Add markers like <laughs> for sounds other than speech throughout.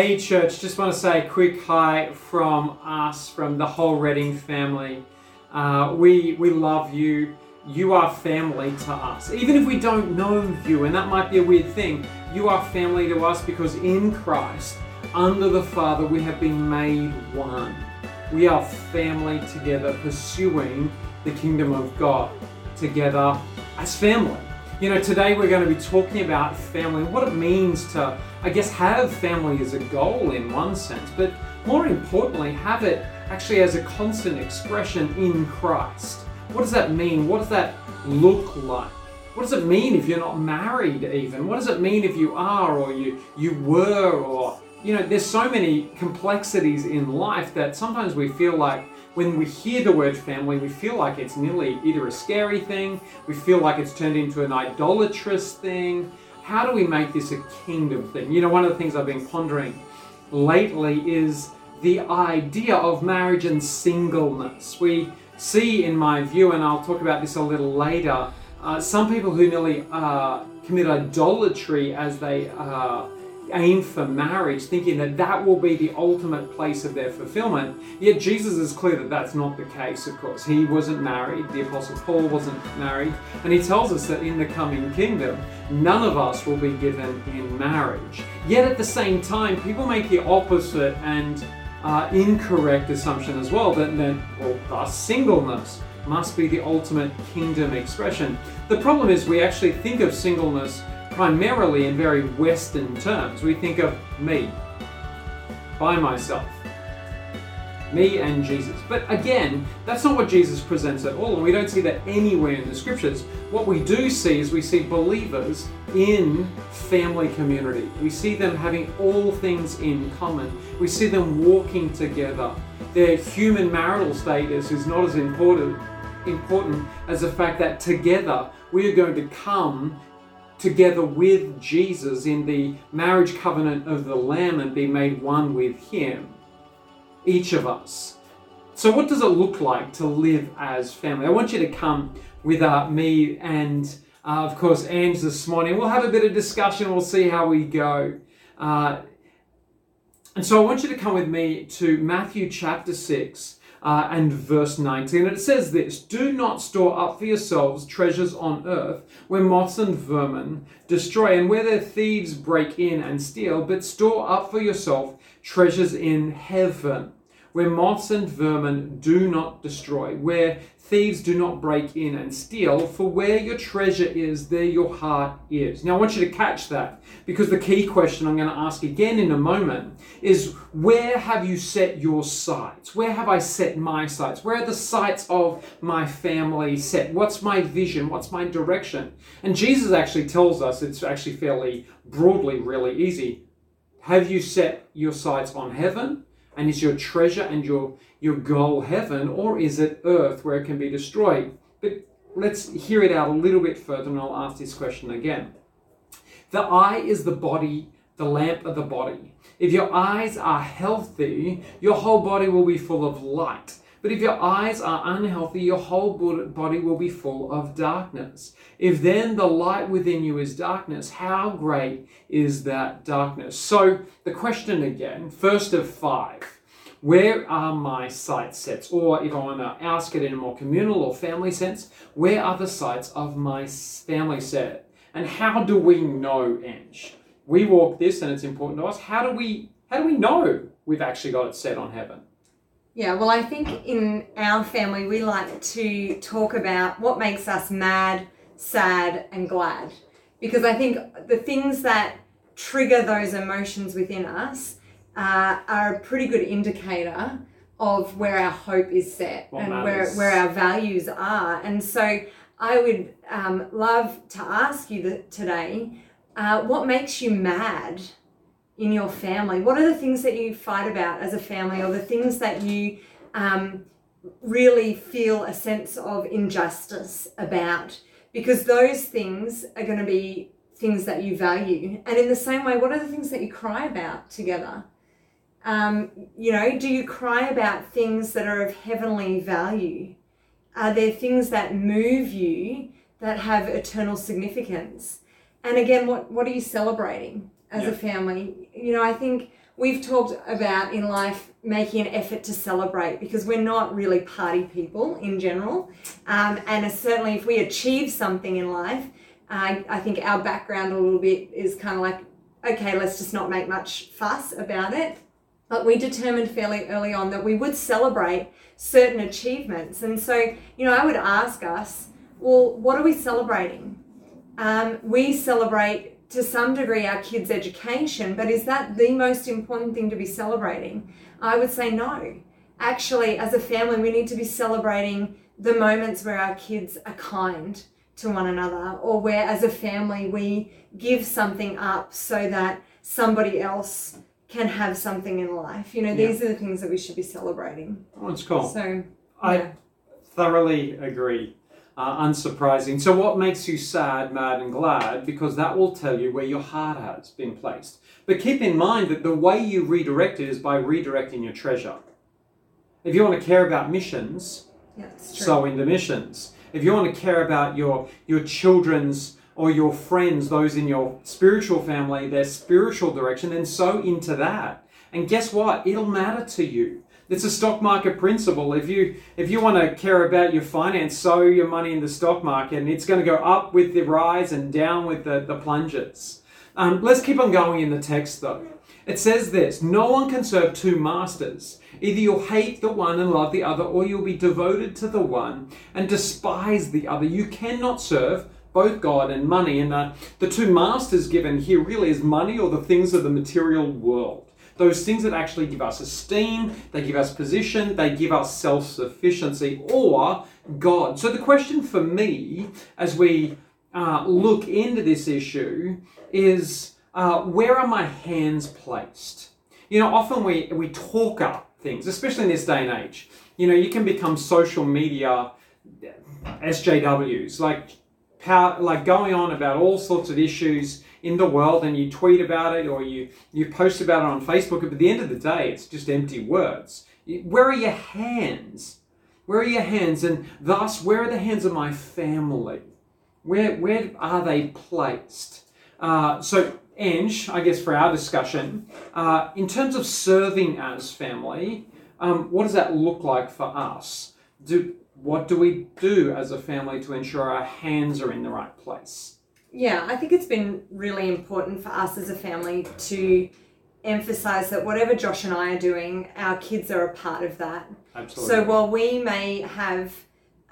Hey, church, just want to say a quick hi from us, from the whole Reading family. Uh, we, we love you. You are family to us. Even if we don't know you, and that might be a weird thing, you are family to us because in Christ, under the Father, we have been made one. We are family together, pursuing the kingdom of God together as family. You know, today we're going to be talking about family and what it means to, I guess, have family as a goal in one sense, but more importantly, have it actually as a constant expression in Christ. What does that mean? What does that look like? What does it mean if you're not married even? What does it mean if you are or you you were or you know, there's so many complexities in life that sometimes we feel like when we hear the word family, we feel like it's nearly either a scary thing, we feel like it's turned into an idolatrous thing. How do we make this a kingdom thing? You know, one of the things I've been pondering lately is the idea of marriage and singleness. We see, in my view, and I'll talk about this a little later, uh, some people who nearly uh, commit idolatry as they uh, aim for marriage, thinking that that will be the ultimate place of their fulfillment. Yet Jesus is clear that that's not the case, of course. He wasn't married, the Apostle Paul wasn't married, and he tells us that in the coming kingdom, none of us will be given in marriage. Yet at the same time, people make the opposite and uh, incorrect assumption as well that, that well, thus singleness must be the ultimate kingdom expression. The problem is we actually think of singleness primarily in very Western terms. We think of me, by myself, me and Jesus. But again, that's not what Jesus presents at all, and we don't see that anywhere in the scriptures. What we do see is we see believers in family community. We see them having all things in common. We see them walking together. Their human marital status is not as important important as the fact that together we are going to come together with Jesus in the marriage covenant of the Lamb and be made one with Him. Each of us. So, what does it look like to live as family? I want you to come with uh, me and, uh, of course, Ange this morning. We'll have a bit of discussion. We'll see how we go. Uh, and so, I want you to come with me to Matthew chapter 6 uh, and verse 19. It says this Do not store up for yourselves treasures on earth where moths and vermin destroy and where their thieves break in and steal, but store up for yourself treasures in heaven where moths and vermin do not destroy, where thieves do not break in and steal, for where your treasure is, there your heart is. Now, I want you to catch that because the key question I'm going to ask again in a moment is where have you set your sights? Where have I set my sights? Where are the sights of my family set? What's my vision? What's my direction? And Jesus actually tells us it's actually fairly broadly really easy. Have you set your sights on heaven? And is your treasure and your, your goal heaven, or is it earth where it can be destroyed? But let's hear it out a little bit further, and I'll ask this question again. The eye is the body, the lamp of the body. If your eyes are healthy, your whole body will be full of light. But if your eyes are unhealthy, your whole body will be full of darkness. If then the light within you is darkness, how great is that darkness? So, the question again, first of five, where are my sight sets? Or if I want to ask it in a more communal or family sense, where are the sights of my family set? And how do we know, Ange? We walk this and it's important to us. How do we how do we know we've actually got it set on heaven? Yeah, well, I think in our family, we like to talk about what makes us mad, sad, and glad. Because I think the things that trigger those emotions within us uh, are a pretty good indicator of where our hope is set what and where, where our values are. And so I would um, love to ask you the, today uh, what makes you mad? In your family? What are the things that you fight about as a family, or the things that you um, really feel a sense of injustice about? Because those things are going to be things that you value. And in the same way, what are the things that you cry about together? Um, you know, do you cry about things that are of heavenly value? Are there things that move you that have eternal significance? And again, what, what are you celebrating? as yeah. a family. You know, I think we've talked about in life making an effort to celebrate because we're not really party people in general. Um, and certainly, if we achieve something in life, uh, I think our background a little bit is kind of like, okay, let's just not make much fuss about it. But we determined fairly early on that we would celebrate certain achievements. And so, you know, I would ask us, well, what are we celebrating? Um, we celebrate to some degree our kids' education, but is that the most important thing to be celebrating? I would say no. Actually, as a family, we need to be celebrating the moments where our kids are kind to one another, or where as a family we give something up so that somebody else can have something in life. You know, Yeah. these are the things that we should be celebrating. Oh, it's cool. So, I yeah. thoroughly agree. Uh, unsurprising. So, what makes you sad, mad, and glad? Because that will tell you where your heart has been placed. But keep in mind that the way you redirect it is by redirecting your treasure. If you want to care about missions, yeah, sow into missions. If you want to care about your your children's or your friends, those in your spiritual family, their spiritual direction, then sow into that. And guess what? It'll matter to you. It's a stock market principle. If you if you want to care about your finance, sow your money in the stock market, and it's going to go up with the rise and down with the, the plunges. Um, let's keep on going in the text though. It says this No one can serve two masters. Either you'll hate the one and love the other, or you'll be devoted to the one and despise the other. You cannot serve both God and money. And uh, the two masters given here really is money or the things of the material world. Those things that actually give us esteem, they give us position, they give us self sufficiency, or God. So the question for me as we uh, look into this issue is uh, where are my hands placed? You know, often we, we talk up things, especially in this day and age. You know, you can become social media SJWs, like power, like going on about all sorts of issues in the world, and you tweet about it or you you post about it on Facebook. But at the end of the day, it's just empty words. Where are your hands? Where are your hands? And thus, where are the hands of my family? Where where are they placed? Uh, so, Ange, I guess for our discussion, uh, in terms of serving as family, um, what does that look like for us? Do what do we do as a family to ensure our hands are in the right place? Yeah, I think it's been really important for us as a family to emphasize that whatever Josh and I are doing, our kids are a part of that. Absolutely. So while we may have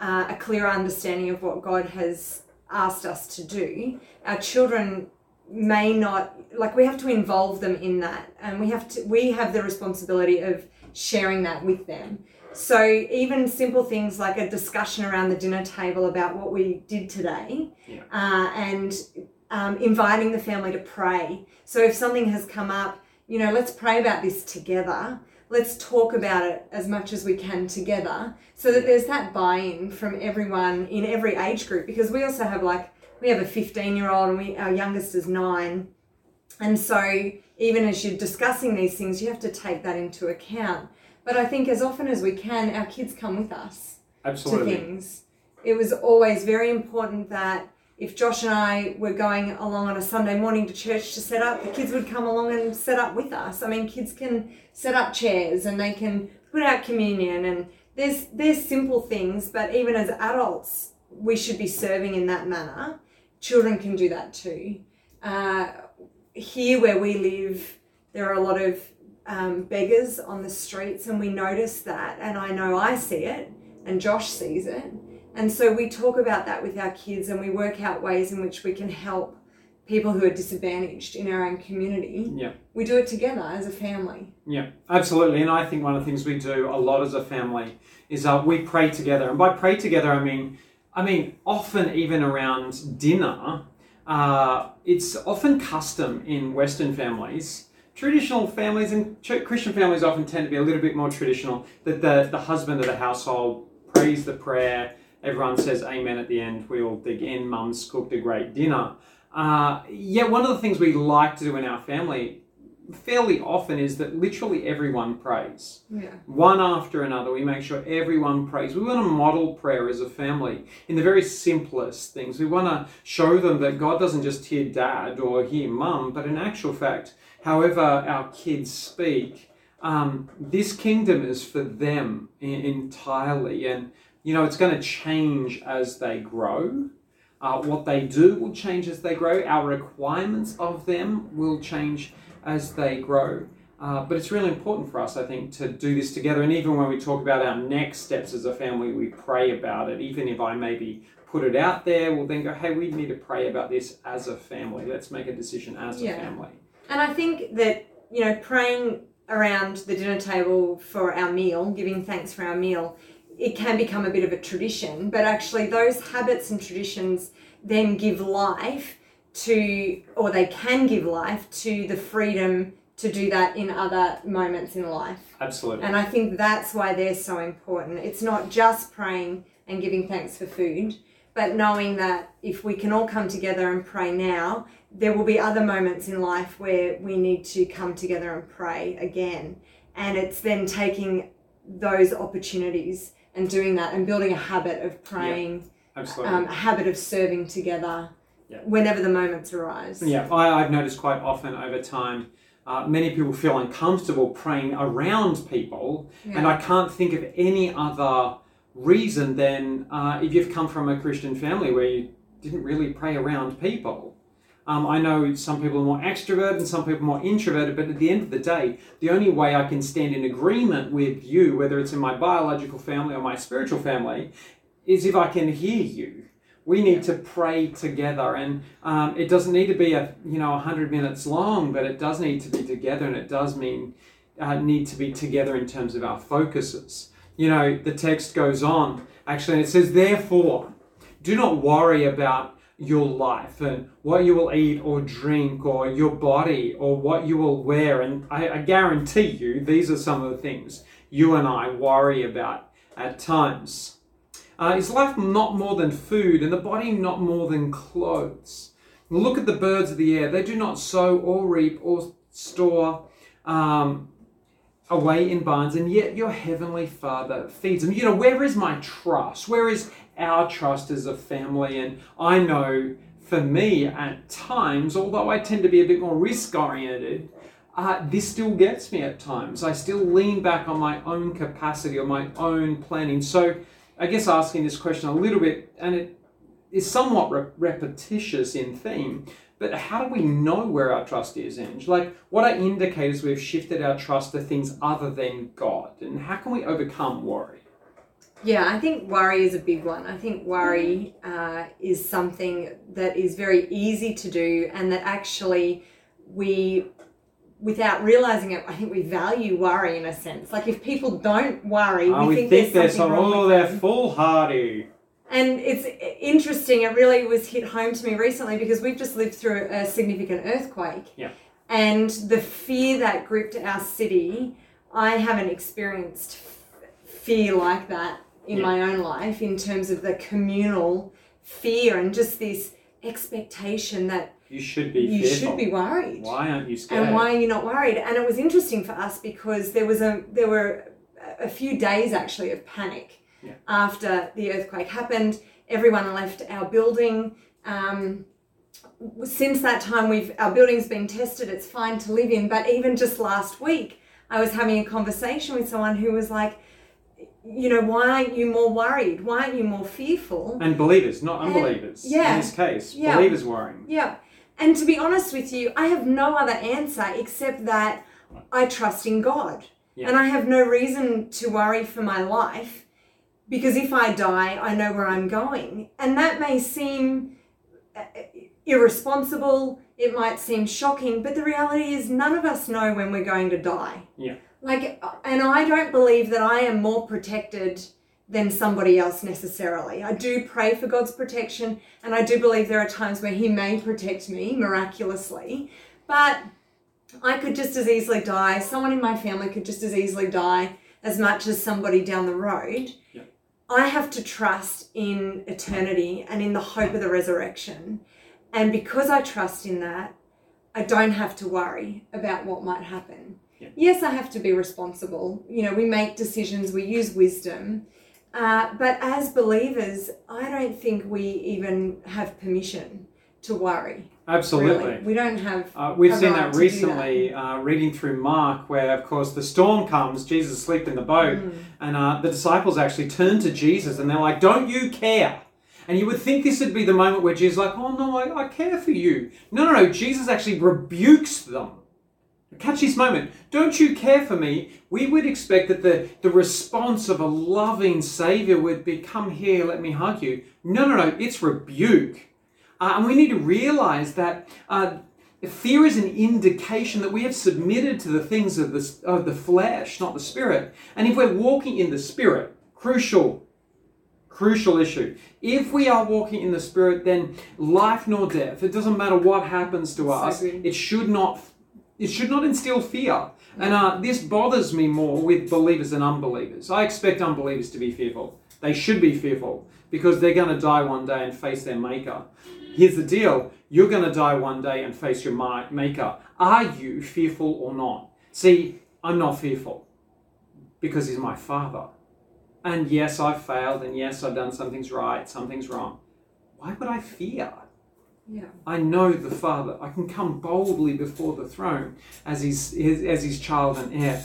uh, a clear understanding of what God has asked us to do, our children may not like we have to involve them in that and we have to we have the responsibility of sharing that with them so even simple things like a discussion around the dinner table about what we did today Yeah. uh, and um, inviting the family to pray. So if something has come up you know let's pray about this together. Let's talk about it as much as we can together so that there's that buy-in from everyone in every age group. Because we also have like we have a 15 year old and we our youngest is nine. And so even as you're discussing these things you have to take that into account but i think as often as we can our kids come with us Absolutely. to things it was always very important that if Josh and I were going along on a Sunday morning to church to set up, the kids would come along and set up with us. I mean, kids can set up chairs and they can put out communion and there's there's simple things, but even as adults, we should be serving in that manner. Children can do that too. Uh, here where we live, there are a lot of um, beggars on the streets, and we notice that. And I know I see it, and Josh sees it. And so we talk about that with our kids, and we work out ways in which we can help people who are disadvantaged in our own community. Yeah. We do it together as a family. Yeah, absolutely. And I think one of the things we do a lot as a family is uh, we pray together. And by pray together, I mean, I mean often even around dinner. Uh, it's often custom in Western families. Traditional families and ch- Christian families often tend to be a little bit more traditional. That the the husband of the household prays the prayer. Everyone says amen at the end. We all dig in. Mum's cooked a great dinner. Uh, yeah, one of the things we like to do in our family fairly often is that literally everyone prays. Yeah. One after another, we make sure everyone prays. We want to model prayer as a family in the very simplest things. We want to show them that God doesn't just hear dad or hear mum, but in actual fact, however our kids speak, um, this kingdom is for them entirely. And, you know, it's going to change as they grow. Uh, what they do will change as they grow. Our requirements of them will change as they grow. Uh, but it's really important for us, I think, to do this together. And even when we talk about our next steps as a family, we pray about it. Even if I maybe put it out there, we'll then go, hey, we need to pray about this as a family. Let's make a decision as Yeah. a family. And I think that, you know, praying around the dinner table for our meal, giving thanks for our meal, it can become a bit of a tradition, but actually those habits and traditions then give life to, or they can give life to the freedom to do that in other moments in life. Absolutely. And I think that's why they're so important. It's not just praying and giving thanks for food, but knowing that if we can all come together and pray now, there will be other moments in life where we need to come together and pray again. And it's then taking those opportunities and doing that and building a habit of praying, Absolutely. um, a habit of serving together Yeah. whenever the moments arise. Yeah, I, I've noticed quite often over time, uh, many people feel uncomfortable praying around people, and I can't think of any other reason than uh, if you've come from a Christian family where you didn't really pray around people. Um, I know some people are more extroverted and some people are more introverted, but at the end of the day, the only way I can stand in agreement with you, whether it's in my biological family or my spiritual family, is if I can hear you. We need to pray together, and um, it doesn't need to be a you know hundred minutes long, but it does need to be together, and it does mean uh, need to be together in terms of our focuses. You know, the text goes on actually, and it says, "Therefore, do not worry about your life and what you will eat or drink or your body or what you will wear." And I, I guarantee you, these are some of the things you and I worry about at times. Uh, is life not more than food, and the body not more than clothes? Look at the birds of the air; they do not sow or reap or store um, away in barns, and yet your heavenly Father feeds them. You know, where is my trust? Where is our trust as a family? And I know for me, at times, although I tend to be a bit more risk oriented, uh, this still gets me at times. I still lean back on my own capacity or my own planning. So, I guess asking this question a little bit, and it is somewhat re- repetitious in theme, but how do we know where our trust is, Ange? Like, what are indicators we've shifted our trust to things other than God? And how can we overcome worry? Yeah, I think worry is a big one. I think worry uh, is something that is very easy to do, and that actually we, without realizing it, I think we value worry in a sense. Like if people don't worry, Uh, we, we think, think they're so, oh, they're foolhardy. And it's interesting. It really was hit home to me recently because we've just lived through a significant earthquake. Yeah. And the fear that gripped our city, I haven't experienced fear like that in Yeah. my own life in terms of the communal fear and just this expectation that You should be you fearful. should be worried. Why aren't you scared? And why are you not worried? And it was interesting for us because there was a there were a few days actually of panic Yeah. after the earthquake happened. Everyone left our building. Um, since that time, we've our building's been tested. It's fine to live in. But even just last week, I was having a conversation with someone who was like, you know, why aren't you more worried? Why aren't you more fearful? And believers, not And- unbelievers. yeah. In this case, Yeah. believers worrying. Yeah. And to be honest with you, I have no other answer except that I trust in God. Yeah. And I have no reason to worry for my life because if I die, I know where I'm going. And that may seem uh, irresponsible, it might seem shocking, but the reality is none of us know when we're going to die. Yeah. Like, and I don't believe that I am more protected than somebody else necessarily. I do pray for God's protection, and I do believe there are times where He may protect me miraculously, but I could just as easily die. Someone in my family could just as easily die as much as somebody down the road. Yeah. I have to trust in eternity and in the hope of the resurrection. And because I trust in that, I don't have to worry about what might happen. Yeah. Yes, I have to be responsible. You know, we make decisions, we use wisdom. Uh, but as believers, I don't think we even have permission to worry. Absolutely. Really. We don't have. Uh, we've seen right that recently, uh, reading through Mark, where of course the storm comes, Jesus is asleep in the boat, Mm. and uh, the disciples actually turn to Jesus and they're like, Don't you care? And you would think this would be the moment where Jesus is like, Oh no, I, I care for you. No, no, no. Jesus actually rebukes them. Catch this moment. Don't you care for me? We would expect that the, the response of a loving Savior would be, Come here, let me hug you. No, no, no. It's rebuke. Uh, and we need to realize that uh, fear is an indication that we have submitted to the things of the, of the flesh, not the spirit. And if we're walking in the spirit, crucial, crucial issue. If we are walking in the spirit, then life nor death, it doesn't matter what happens to us, good. it should not it should not instill fear. And uh, this bothers me more with believers and unbelievers. I expect unbelievers to be fearful. They should be fearful because they're going to die one day and face their maker. Here's the deal you're going to die one day and face your ma- maker. Are you fearful or not? See, I'm not fearful because he's my father. And yes, I've failed, and yes, I've done some things right, some things wrong. Why would I fear? Yeah. I know the Father. I can come boldly before the throne as his, his as his child and heir.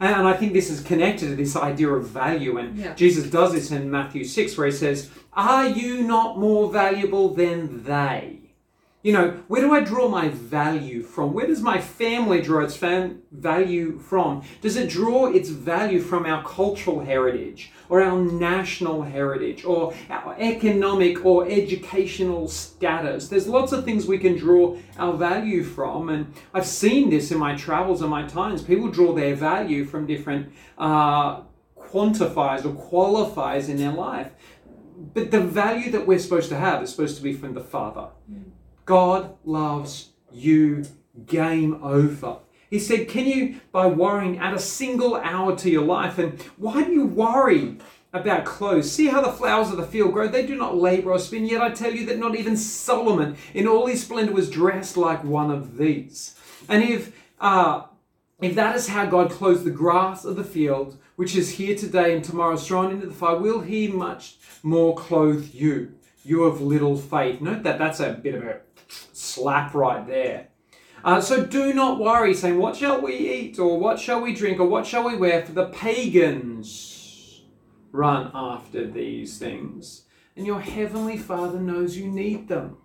And, and I think this is connected to this idea of value. And Yeah. Jesus does this in Matthew 6, where he says, Are you not more valuable than they? You know, where do I draw my value from? Where does my family draw its fam- value from? Does it draw its value from our cultural heritage or our national heritage or our economic or educational status? There's lots of things we can draw our value from, and I've seen this in my travels and my times. People draw their value from different uh, quantifiers or qualifiers in their life. But the value that we're supposed to have is supposed to be from the Father. God loves you. Game over. He said, Can you, by worrying, add a single hour to your life? And why do you worry about clothes? See how the flowers of the field grow? They do not labor or spin, yet I tell you that not even Solomon in all his splendor was dressed like one of these. And if uh, if that is how God clothes the grass of the field, which is here today and tomorrow is thrown into the fire, will He much more clothe you, you of little faith? Note that that's a bit of a slap right there. Uh, so do not worry, saying, What shall we eat, or what shall we drink, or what shall we wear? For the pagans run after these things, and your heavenly Father knows you need them.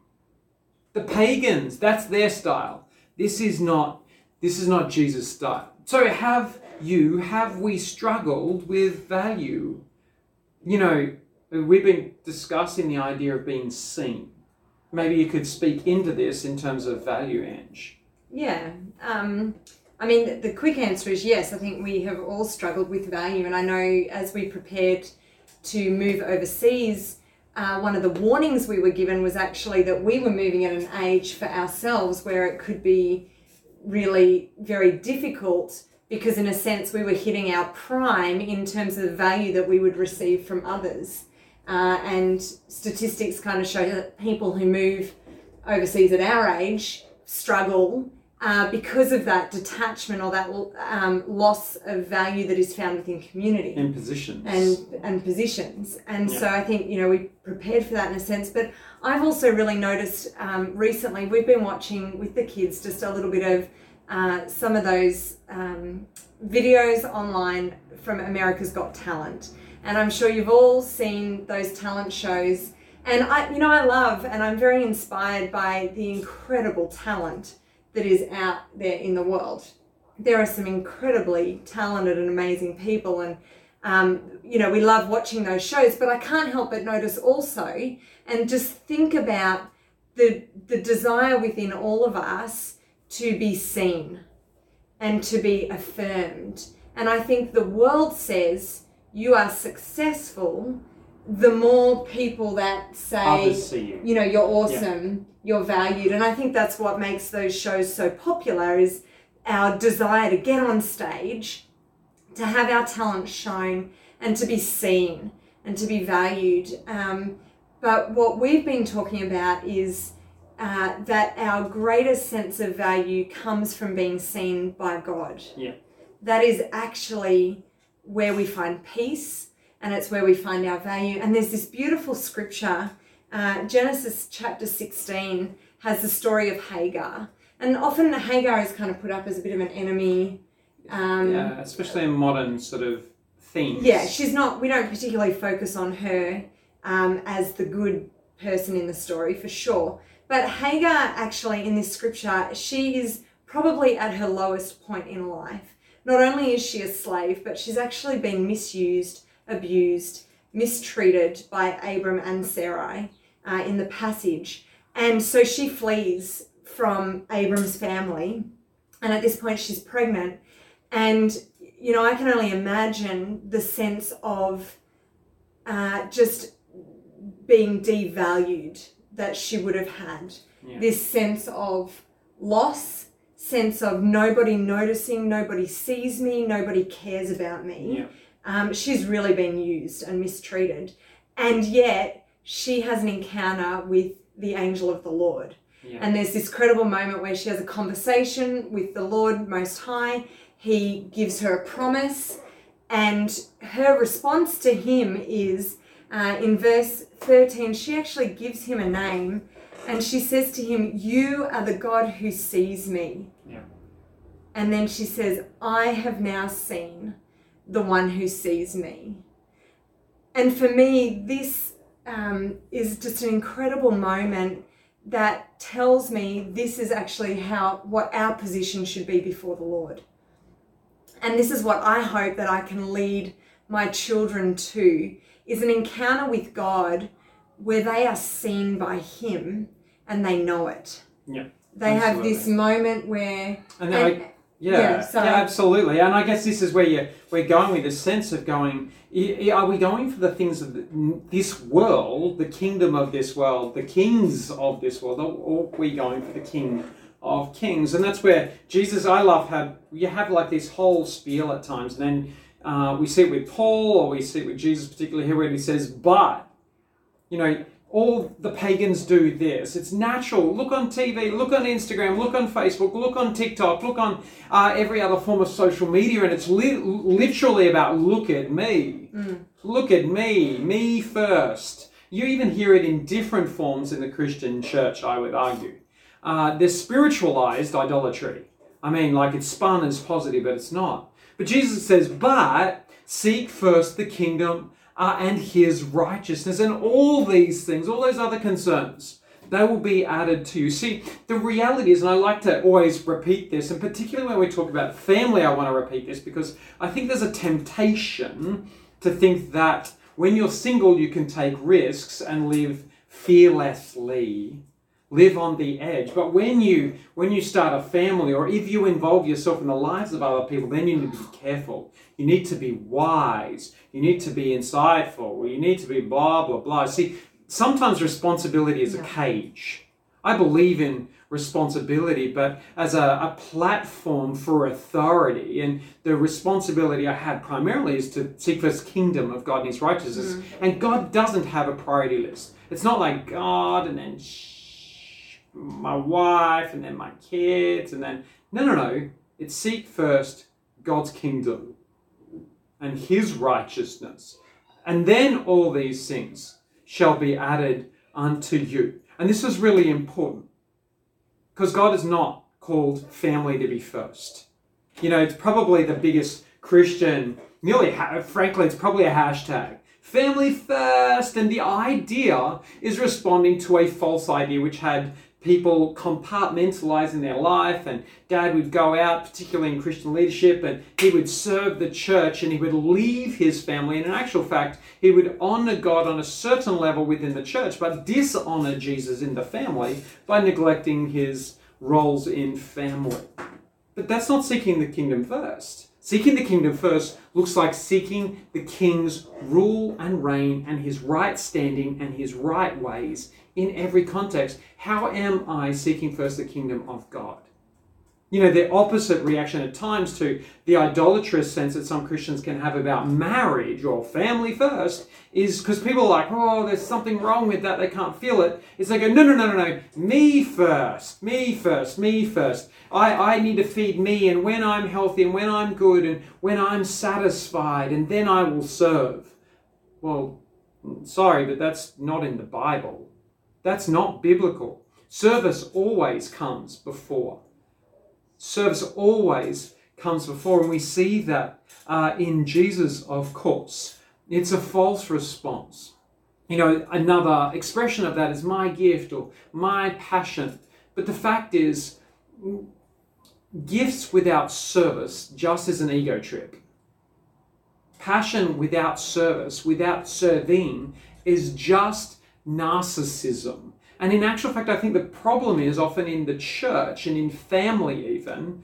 The pagans, that's their style. This is not this is not Jesus' style. So have you, have we struggled with value? You know, we've been discussing the idea of being seen. Maybe you could speak into this in terms of value, Ange. Yeah. Um, I mean, the- quick answer is yes. I think we have all struggled with value. And I know as we prepared to move overseas, uh, one of the warnings we were given was actually that we were moving at an age for ourselves where it could be really very difficult because, in a sense, we were hitting our prime in terms of the value that we would receive from others. Uh, and statistics kind of show that people who move overseas at our age struggle uh, because of that detachment or that um, loss of value that is found within community In positions. and and positions. And Yeah. so I think you know we prepared for that in a sense. But I've also really noticed um, recently we've been watching with the kids just a little bit of uh, some of those um, videos online from America's Got Talent, and I'm sure you've all seen those talent shows. And I, you know, I love and I'm very inspired by the incredible talent that is out there in the world. There are some incredibly talented and amazing people, and um, you know, we love watching those shows, but I can't help but notice also and just think about the the desire within all of us to be seen and to be affirmed. And I think the world says you are successful the more people that say you. you know you're awesome you're valued and i think that's what makes those shows so popular is our desire to get on stage to have our talent shown and to be seen and to be valued um, but what we've been talking about is uh, that our greatest sense of value comes from being seen by God. Yeah. That is actually where we find peace and it's where we find our value. And there's this beautiful scripture, uh, Genesis chapter 16 has the story of Hagar. And often Hagar is kind of put up as a bit of an enemy. Um, yeah, especially in modern sort of themes. Yeah, she's not, we don't particularly focus on her um, as the good person in the story for sure. But Hagar, actually, in this scripture, she is probably at her lowest point in life. Not only is she a slave, but she's actually been misused, abused, mistreated by Abram and Sarai uh, in the passage. And so she flees from Abram's family. And at this point, she's pregnant. And, you know, I can only imagine the sense of uh, just being devalued that she would have had. Yeah. This sense of loss, sense of nobody noticing, nobody sees me, nobody cares about me. Yeah. Um, she's really been used and mistreated. And yet, she has an encounter with the angel of the Lord. Yeah. And there's this credible moment where she has a conversation with the Lord Most High. He gives her a promise, and her response to him is uh, in verse 13, she actually gives him a name and she says to him, You are the God who sees me. And then she says, I have now seen the one who sees me. And for me, this um, is just an incredible moment that tells me this is actually how what our position should be before the Lord. And this is what I hope that I can lead my children to is an encounter with God where they are seen by him and they know it. Yeah, They have this moment where And I, and- Yeah, Yeah, yeah, absolutely. And I guess this is where you we're going with this sense of going. Are we going for the things of this world, the kingdom of this world, the kings of this world, or or are we going for the King of Kings? And that's where Jesus. I love how you have like this whole spiel at times, and then uh, we see it with Paul, or we see it with Jesus, particularly here, where he says, "But." You know, all the pagans do this. It's natural. Look on TV, look on Instagram, look on Facebook, look on TikTok, look on uh, every other form of social media, and it's li- literally about look at me. Look at me, me first. You even hear it in different forms in the Christian church, I would argue. Uh, there's spiritualized idolatry. I mean, like it's spun as positive, but it's not. But Jesus says, but seek first the kingdom uh, and his righteousness, and all these things, all those other concerns, they will be added to you. See, the reality is, and I like to always repeat this, and particularly when we talk about family, I want to repeat this because I think there's a temptation to think that when you're single, you can take risks and live fearlessly live on the edge. But when you when you start a family or if you involve yourself in the lives of other people then you need to be careful. You need to be wise. You need to be insightful. You need to be blah blah blah. See sometimes responsibility is a cage. I believe in responsibility but as a, a platform for authority. And the responsibility i have primarily is to seek first kingdom of god and his righteousness. Mm. And god doesn't have a priority list. It's not like god and then my wife and then my kids and then no no no it's seek first god's kingdom and his righteousness and then all these things shall be added unto you and this is really important because God has not called family to be first. You know, it's probably the biggest Christian, nearly, frankly, it's probably a hashtag. Family first. And the idea is responding to a false idea which had people compartmentalizing their life. And dad would go out, particularly in Christian leadership, and he would serve the church and he would leave his family. And in actual fact, he would honor God on a certain level within the church, but dishonor Jesus in the family by neglecting his roles in family. But that's not seeking the kingdom first. Seeking the kingdom first looks like seeking the king's rule and reign and his right standing and his right ways in every context. How am I seeking first the kingdom of God? You know, the opposite reaction at times to the idolatrous sense that some Christians can have about marriage or family first is because people are like, oh, there's something wrong with that, they can't feel it. It's like, no, no, no, no, no, me first, me first, me first. I, I need to feed me, and when I'm healthy, and when I'm good, and when I'm satisfied, and then I will serve. Well, sorry, but that's not in the Bible. That's not biblical. Service always comes before service always comes before, and we see that uh, in Jesus, of course. It's a false response. You know, another expression of that is my gift or my passion. But the fact is, gifts without service just is an ego trip. Passion without service, without serving, is just narcissism. And in actual fact, I think the problem is often in the church and in family, even,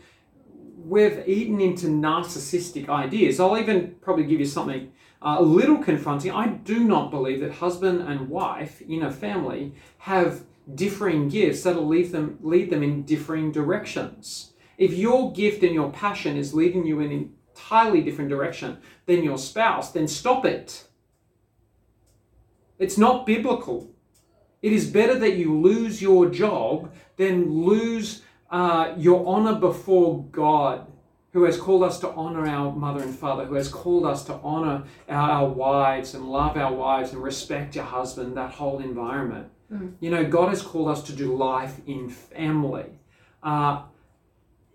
we've eaten into narcissistic ideas. I'll even probably give you something uh, a little confronting. I do not believe that husband and wife in a family have differing gifts that'll lead them, lead them in differing directions. If your gift and your passion is leading you in an entirely different direction than your spouse, then stop it. It's not biblical. It is better that you lose your job than lose uh, your honor before God, who has called us to honor our mother and father, who has called us to honor our, our wives and love our wives and respect your husband, that whole environment. Mm. You know, God has called us to do life in family. Uh,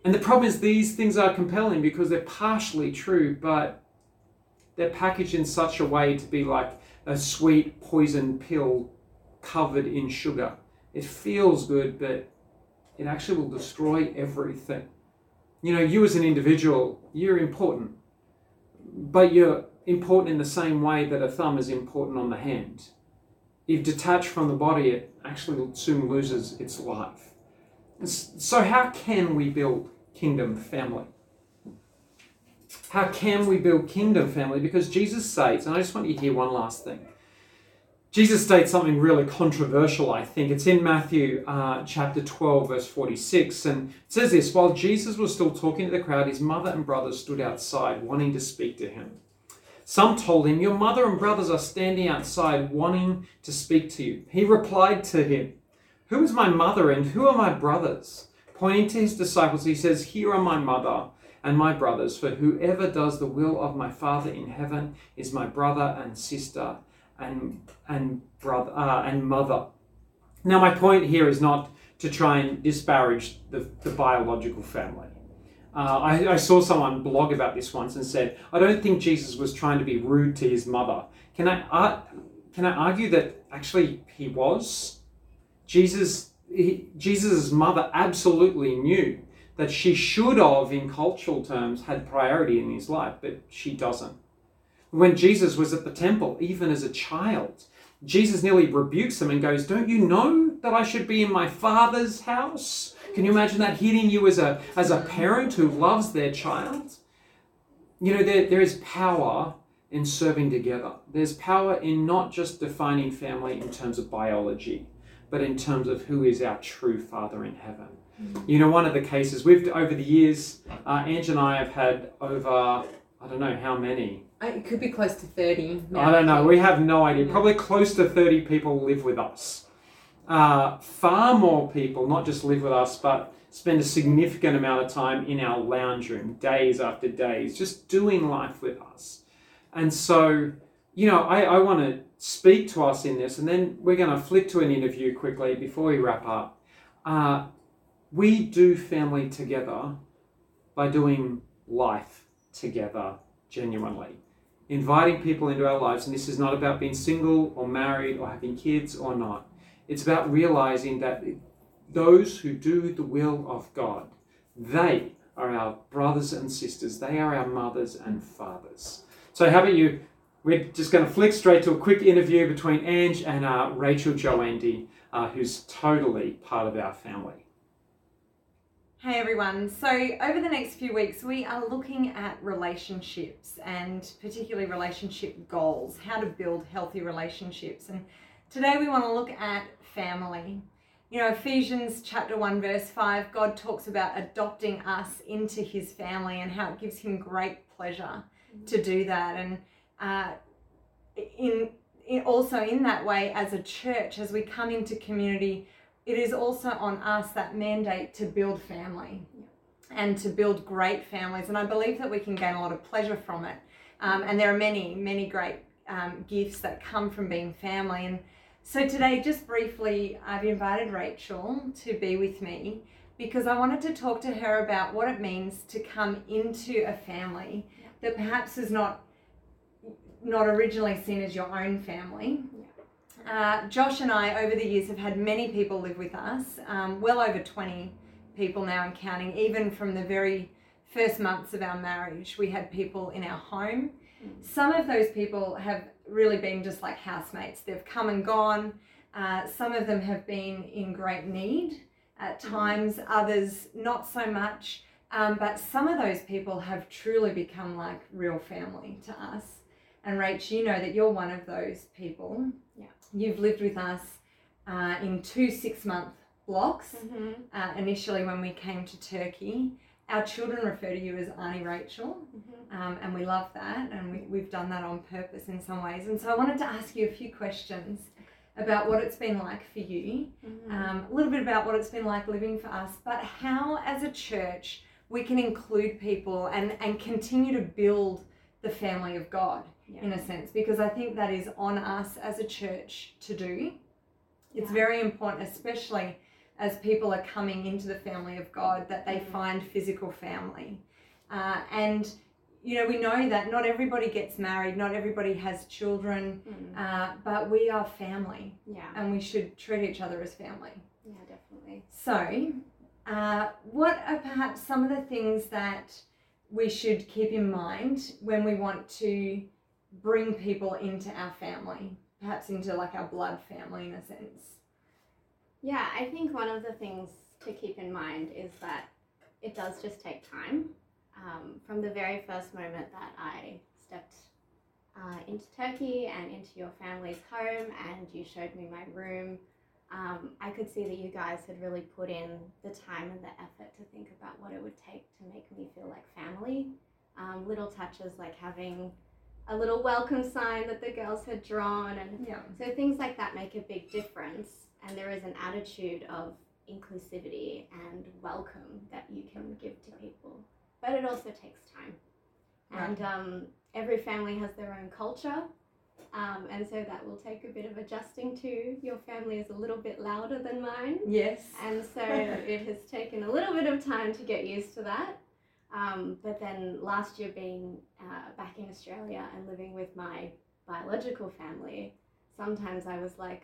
and the problem is, these things are compelling because they're partially true, but they're packaged in such a way to be like a sweet poison pill covered in sugar. It feels good, but it actually will destroy everything. You know, you as an individual, you're important, but you're important in the same way that a thumb is important on the hand. If detached from the body, it actually soon loses its life. So, how can we build kingdom family? How can we build kingdom family? Because Jesus states, and I just want you to hear one last thing. Jesus states something really controversial, I think. It's in Matthew uh, chapter 12, verse 46. And it says this While Jesus was still talking to the crowd, his mother and brothers stood outside, wanting to speak to him. Some told him, Your mother and brothers are standing outside, wanting to speak to you. He replied to him, Who is my mother and who are my brothers? Pointing to his disciples, he says, Here are my mother and my brothers, for whoever does the will of my Father in heaven is my brother and sister and and brother uh, and mother. Now, my point here is not to try and disparage the, the biological family. Uh, I, I, saw someone blog about this once and said, "I don't think Jesus was trying to be rude to his mother." Can I uh, can I argue that actually he was? Jesus he, Jesus's mother absolutely knew that she should have, in cultural terms, had priority in his life, but she doesn't. When Jesus was at the temple, even as a child, Jesus nearly rebukes him and goes, Don't you know that I should be in my father's house? Can you imagine that hitting you as a, as a parent who loves their child? You know, there, there is power in serving together. There's power in not just defining family in terms of biology, but in terms of who is our true Father in heaven. You know, one of the cases we've over the years, uh, Ange and I have had over I don't know how many it could be close to 30. Now. I don't know. We have no idea. Probably close to 30 people live with us. Uh, far more people not just live with us, but spend a significant amount of time in our lounge room, days after days, just doing life with us. And so, you know, I, I want to speak to us in this, and then we're going to flick to an interview quickly before we wrap up. Uh, we do family together by doing life together genuinely inviting people into our lives. And this is not about being single or married or having kids or not. It's about realizing that those who do the will of God, they are our brothers and sisters. They are our mothers and fathers. So, how about you? We're just going to flick straight to a quick interview between Ange and uh, Rachel Joandy, uh, who's totally part of our family. Hey everyone. So, over the next few weeks, we are looking at relationships and particularly relationship goals, how to build healthy relationships. And today we want to look at family. you know, Ephesians chapter 1, verse 5, God talks about adopting us into his family and how it gives him great pleasure to do that. And uh, in, in also in that way, as a church, as we come into community, it is also on us that mandate to build family and to build great families. And I believe that we can gain a lot of pleasure from it. Um, and there are many, many great um, gifts that come from being family. And so today, just briefly, I've invited Rachel to be with me because I wanted to talk to her about what it means to come into a family that perhaps is not not originally seen as your own family. Uh, Josh and I, over the years, have had many people live with us, um, well over 20 people now and counting. Even from the very first months of our marriage, we had people in our home. Some of those people have really been just like housemates, they've come and gone. Uh, some of them have been in great need at times, others not so much. Um, but some of those people have truly become like real family to us. And Rach, you know that you're one of those people. Yeah. You've lived with us uh, in two six month blocks Mm-hmm. uh, initially when we came to Turkey. Our children refer to you as Auntie Rachel, Mm-hmm. um, and we love that, and we, we've done that on purpose in some ways. And so I wanted to ask you a few questions about what it's been like for you, Mm-hmm. um, a little bit about what it's been like living for us, but how, as a church, we can include people and, and continue to build the family of God in a sense, because I think that is on us as a church to do. It's Yeah. very important, especially as people are coming into the family of God, that they Mm. find physical family. Uh, and, you know, we know that not everybody gets married, not everybody has children, Mm. uh, but we are family Yeah. and we should treat each other as family. Yeah, definitely. So, uh, what are perhaps some of the things that we should keep in mind when we want to bring people into our family, perhaps into like our blood family in a sense? Yeah, I think one of the things to keep in mind is that it does just take time. Um, from the very first moment that I stepped uh, into Turkey and into your family's home, and you showed me my room, um, I could see that you guys had really put in the time and the effort to think about what it would take to make me feel like family. Um, little touches like having a little welcome sign that the girls had drawn, and Yeah. so things like that make a big difference, and there is an attitude of inclusivity and welcome that you can give to people. But it also takes time, and um, every family has their own culture, um, and so that will take a bit of adjusting to. Your family is a little bit louder than mine, Yes. and so <laughs> it has taken a little bit of time to get used to that. Um, but then last year, being uh, back in Australia and living with my biological family, sometimes I was like,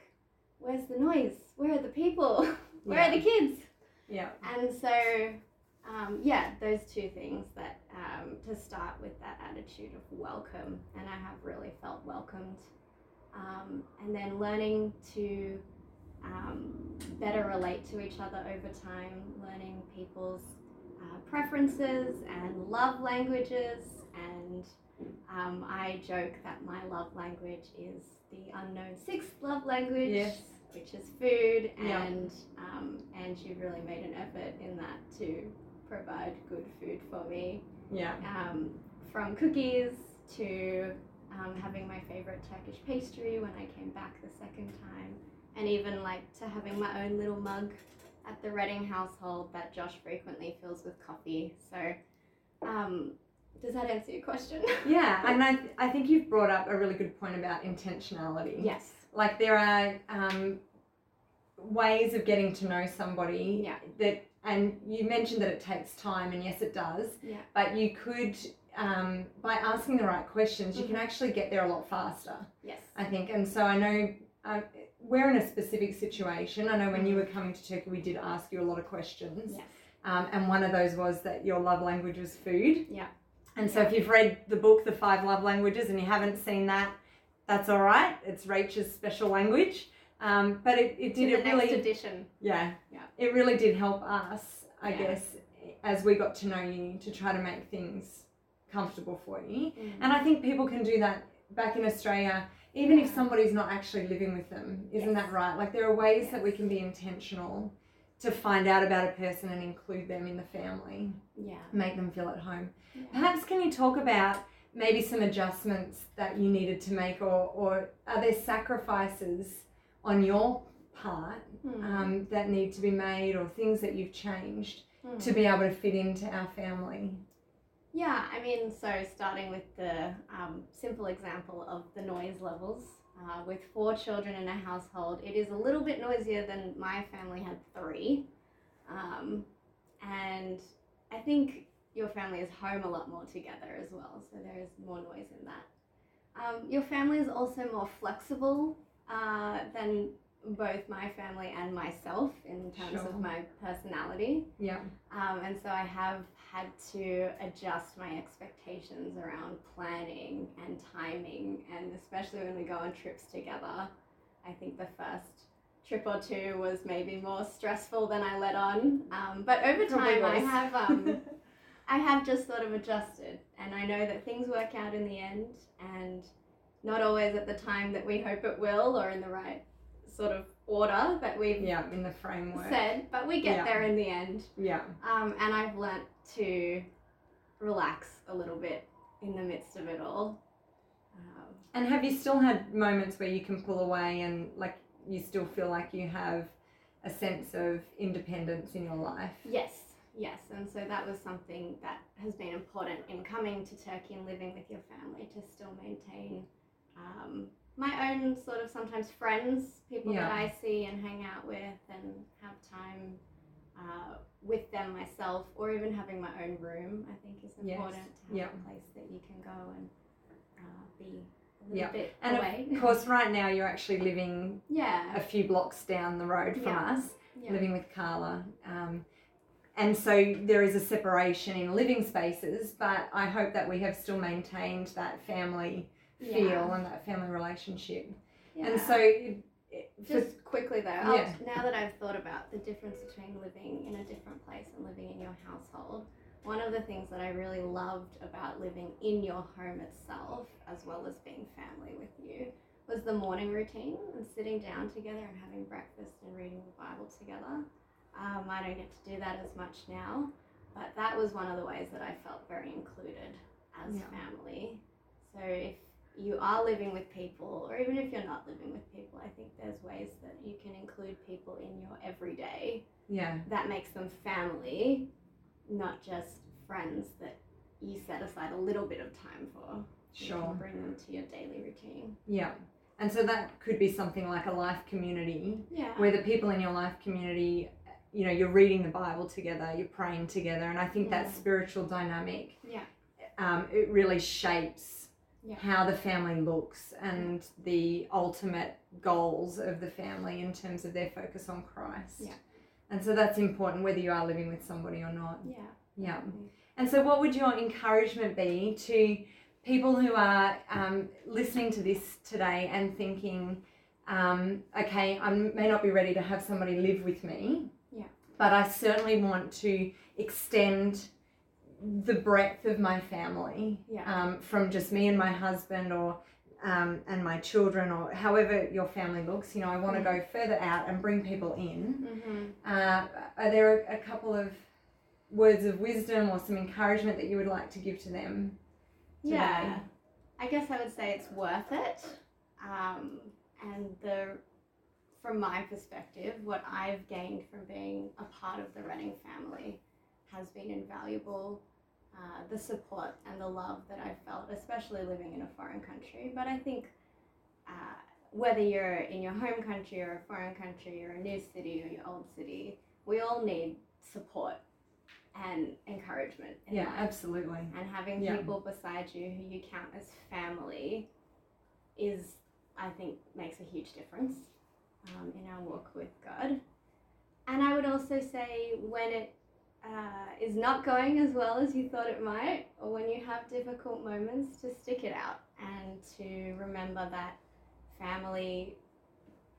Where's the noise? Where are the people? <laughs> Where are the kids? Yeah. And so, um, yeah, those two things that um, to start with that attitude of welcome, and I have really felt welcomed. Um, and then learning to um, better relate to each other over time, learning people's uh, preferences and love languages. And um, I joke that my love language is the unknown sixth love language Yes. which is food, Yeah. and um, and she really made an effort in that to provide good food for me, Yeah. um, from cookies to um, having my favorite Turkish pastry when I came back the second time, and even like to having my own little mug at the Reading household that Josh frequently fills with coffee. So, um, does that answer your question? <laughs> Yeah. And I, I think you've brought up a really good point about intentionality. yes. Like there are um, ways of getting to know somebody Yeah. that, and you mentioned that it takes time, and yes, it does. Yeah. But you could, um, by asking the right questions, you can actually get there a lot faster. Yes. I think. And so I know uh, we're in a specific situation. I know when you were coming to Turkey, we did ask you a lot of questions. Yes. Um, and one of those was that your love language was food. Yeah. And so if you've read the book, The Five Love Languages, and you haven't seen that, that's all right. It's Rachel's special language. Um, but it, it did it really, edition. yeah, Yeah. it really did help us, I Yeah. guess, as we got to know you to try to make things comfortable for you. Mm. And I think people can do that back in Australia. Even if somebody's not actually living with them. Isn't Yes. that right? Like there are ways that we can be intentional to find out about a person and include them in the family, Yeah. make them feel at home. yeah. Perhaps can you talk about maybe some adjustments that you needed to make, or, or are there sacrifices on your part Hmm. um, that need to be made, or things that you've changed Hmm. to be able to fit into our family? Yeah, I mean, so starting with the um, simple example of the noise levels. Uh, with four children in a household, it is a little bit noisier than my family had three. Um, and I think your family is home a lot more together as well, so there is more noise in that. Um, your family is also more flexible uh, than both my family and myself in terms Sure. of my personality. Yeah, Um, and so I have had to adjust my expectations around planning and timing, and especially when we go on trips together. I think the first trip or two was maybe more stressful than I let on. Um, but over time, I have um, <laughs> I have just sort of adjusted, and I know that things work out in the end, and not always at the time that we hope it will, or in the right sort of order that we've yeah, in the framework. said, but we get Yeah. there in the end. Yeah, Um, and I've learnt to relax a little bit in the midst of it all. Um, and have you still had moments where you can pull away and like you still feel like you have a sense of independence in your life? yes, yes. And so that was something that has been important in coming to Turkey and living with your family to still maintain um, my own sort of sometimes friends, people that I see and hang out with and have time uh, with them myself, or even having my own room, I think is Yes. important to have Yeah. a place that you can go and uh, be a little Yeah. And away. of <laughs> course, right now you're actually living yeah, a few blocks down the road from Yeah. us, yeah, living with Carla. Um, and so there is a separation in living spaces, but I hope that we have still maintained that family feel Yeah. and that family relationship. yeah. And so, it, it- for- Just quickly though, Yeah. now that I've thought about the difference between living in a different place and living in your household, one of the things that I really loved about living in your home itself, as well as being family with you, was the morning routine and sitting down together and having breakfast and reading the Bible together. Um, I don't get to do that as much now, but that was one of the ways that I felt very included as Yeah. family. So if you are living with people, or even if you're not living with people, I think there's ways that you can include people in your everyday yeah, that makes them family, not just friends that you set aside a little bit of time for. Sure. bring them to your daily routine. Yeah. And so that could be something like a life community Yeah. where the people in your life community, you know, you're reading the Bible together, you're praying together. And I think that spiritual dynamic, Yeah. um, it really shapes Yeah. how the family looks and the ultimate goals of the family in terms of their focus on Christ. Yeah. And so that's important whether you are living with somebody or not. yeah. Yeah. And so, what would your encouragement be to people who are um, listening to this today and thinking, um, okay, I may not be ready to have somebody live with me, Yeah. but I certainly want to extend the breadth of my family Yeah. um, from just me and my husband or um, and my children or however your family looks. You know, I want to Mm. go further out and bring people in. Mhm. Uh, are there a, a couple of words of wisdom or some encouragement that you would like to give to them? today? Yeah. I guess I would say it's worth it. Um, and the from my perspective, what I've gained from being a part of the Reading family has been invaluable. Uh, the support and the love that I've felt, especially living in a foreign country. But I think uh, whether you're in your home country or a foreign country or a new city or your old city, we all need support and encouragement. Yeah, life absolutely. and having Yeah. people beside you who you count as family is i think makes a huge difference um, in our walk with god and i would also say when it uh, is not going as well as you thought it might or when you have difficult moments to stick it out and to remember that family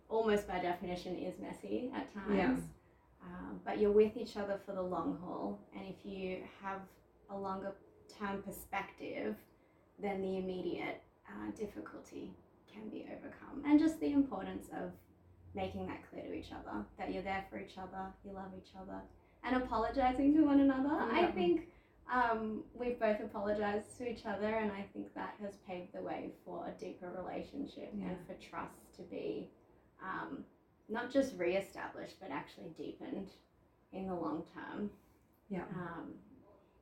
almost by definition is messy at times Yeah. um, but you're with each other for the long haul and if you have a longer term perspective then the immediate uh, difficulty can be overcome. And just the importance of making that clear to each other that you're there for each other, you love each other, and apologizing to one another. I think um, we've both apologized to each other, and I think that has paved the way for a deeper relationship Yeah. and for trust to be um, not just re-established but actually deepened in the long term. Yeah. Um,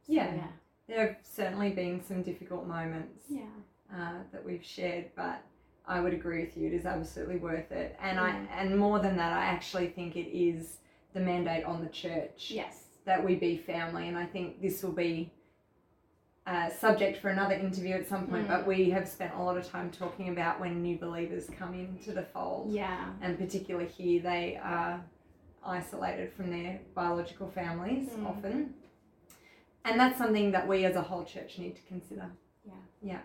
so Yeah. yeah. There have certainly been some difficult moments Yeah. uh, that we've shared, but I would agree with you. It is absolutely worth it, and I and more than that, I actually think it is the mandate on the church Yes. that we be family, and I think this will be. Uh, subject for another interview at some point, Mm. but we have spent a lot of time talking about when new believers come into the fold. Yeah. and particularly here they are isolated from their biological families Mm. often and that's something that we as a whole church need to consider Yeah. yeah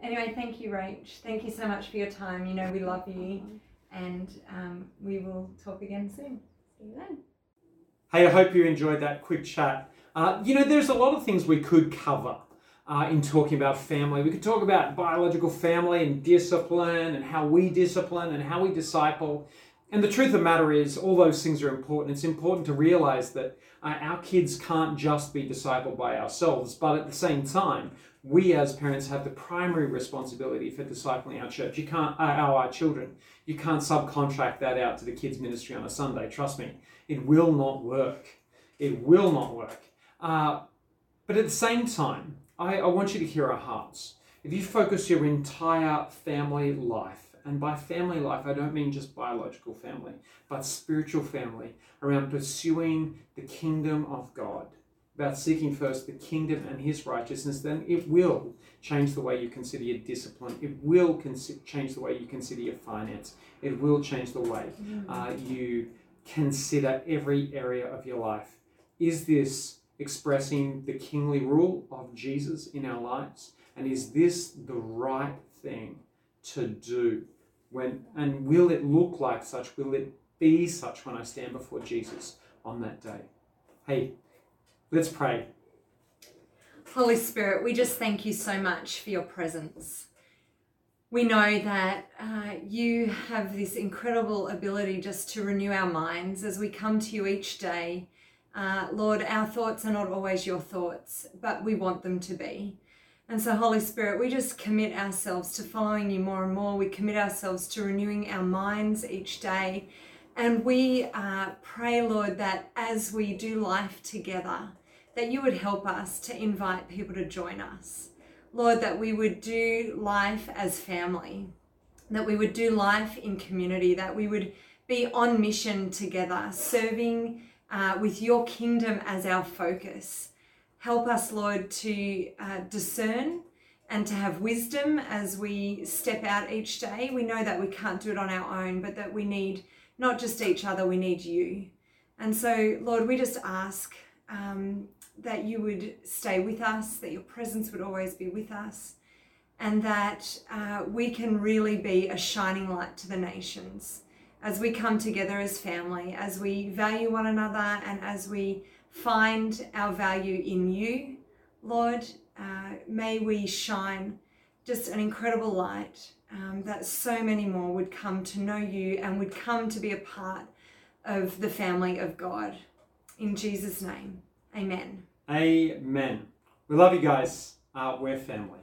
anyway thank you rach thank you so much for your time you know we love you and um, we will talk again soon Hey, I hope you enjoyed that quick chat. Uh, you know, there's a lot of things we could cover uh, in talking about family. We could talk about biological family and discipline and how we discipline and how we disciple. And the truth of the matter is, all those things are important. It's important to realize that uh, our kids can't just be discipled by ourselves, but at the same time, we as parents have the primary responsibility for discipling our church. You can't, uh, our, our children. You can't subcontract that out to the kids' ministry on a Sunday. Trust me, it will not work. It will not work. Uh, but at the same time, I, I want you to hear our hearts. If you focus your entire family life, and by family life, I don't mean just biological family, but spiritual family, around pursuing the kingdom of God, about seeking first the kingdom and his righteousness, then it will change the way you consider your discipline. It will consi- change the way you consider your finance. It will change the way uh, you consider every area of your life. Is this expressing the kingly rule of Jesus in our lives? And is this the right thing to do? When and will it look like such? Will it be such when I stand before Jesus on that day? Hey, let's pray. Holy Spirit, we just thank you so much for your presence. We know that uh, you have this incredible ability just to renew our minds as we come to you each day. Uh, Lord, our thoughts are not always your thoughts, but we want them to be. And so, Holy Spirit, we just commit ourselves to following you more and more. We commit ourselves to renewing our minds each day. And we uh, pray, Lord, that as we do life together, that you would help us to invite people to join us. Lord, that we would do life as family, that we would do life in community, that we would be on mission together, serving uh, with your kingdom as our focus. Help us, Lord, to uh, discern and to have wisdom as we step out each day. We know that we can't do it on our own, but that we need not just each other, we need you. And so, Lord, we just ask um, that you would stay with us, that your presence would always be with us, and that uh, we can really be a shining light to the nations as we come together as family, as we value one another, and as we find our value in you. Lord, uh, may we shine just an incredible light um, that so many more would come to know you and would come to be a part of the family of God. In Jesus' name, amen. Amen. We love you guys. Uh, we're family.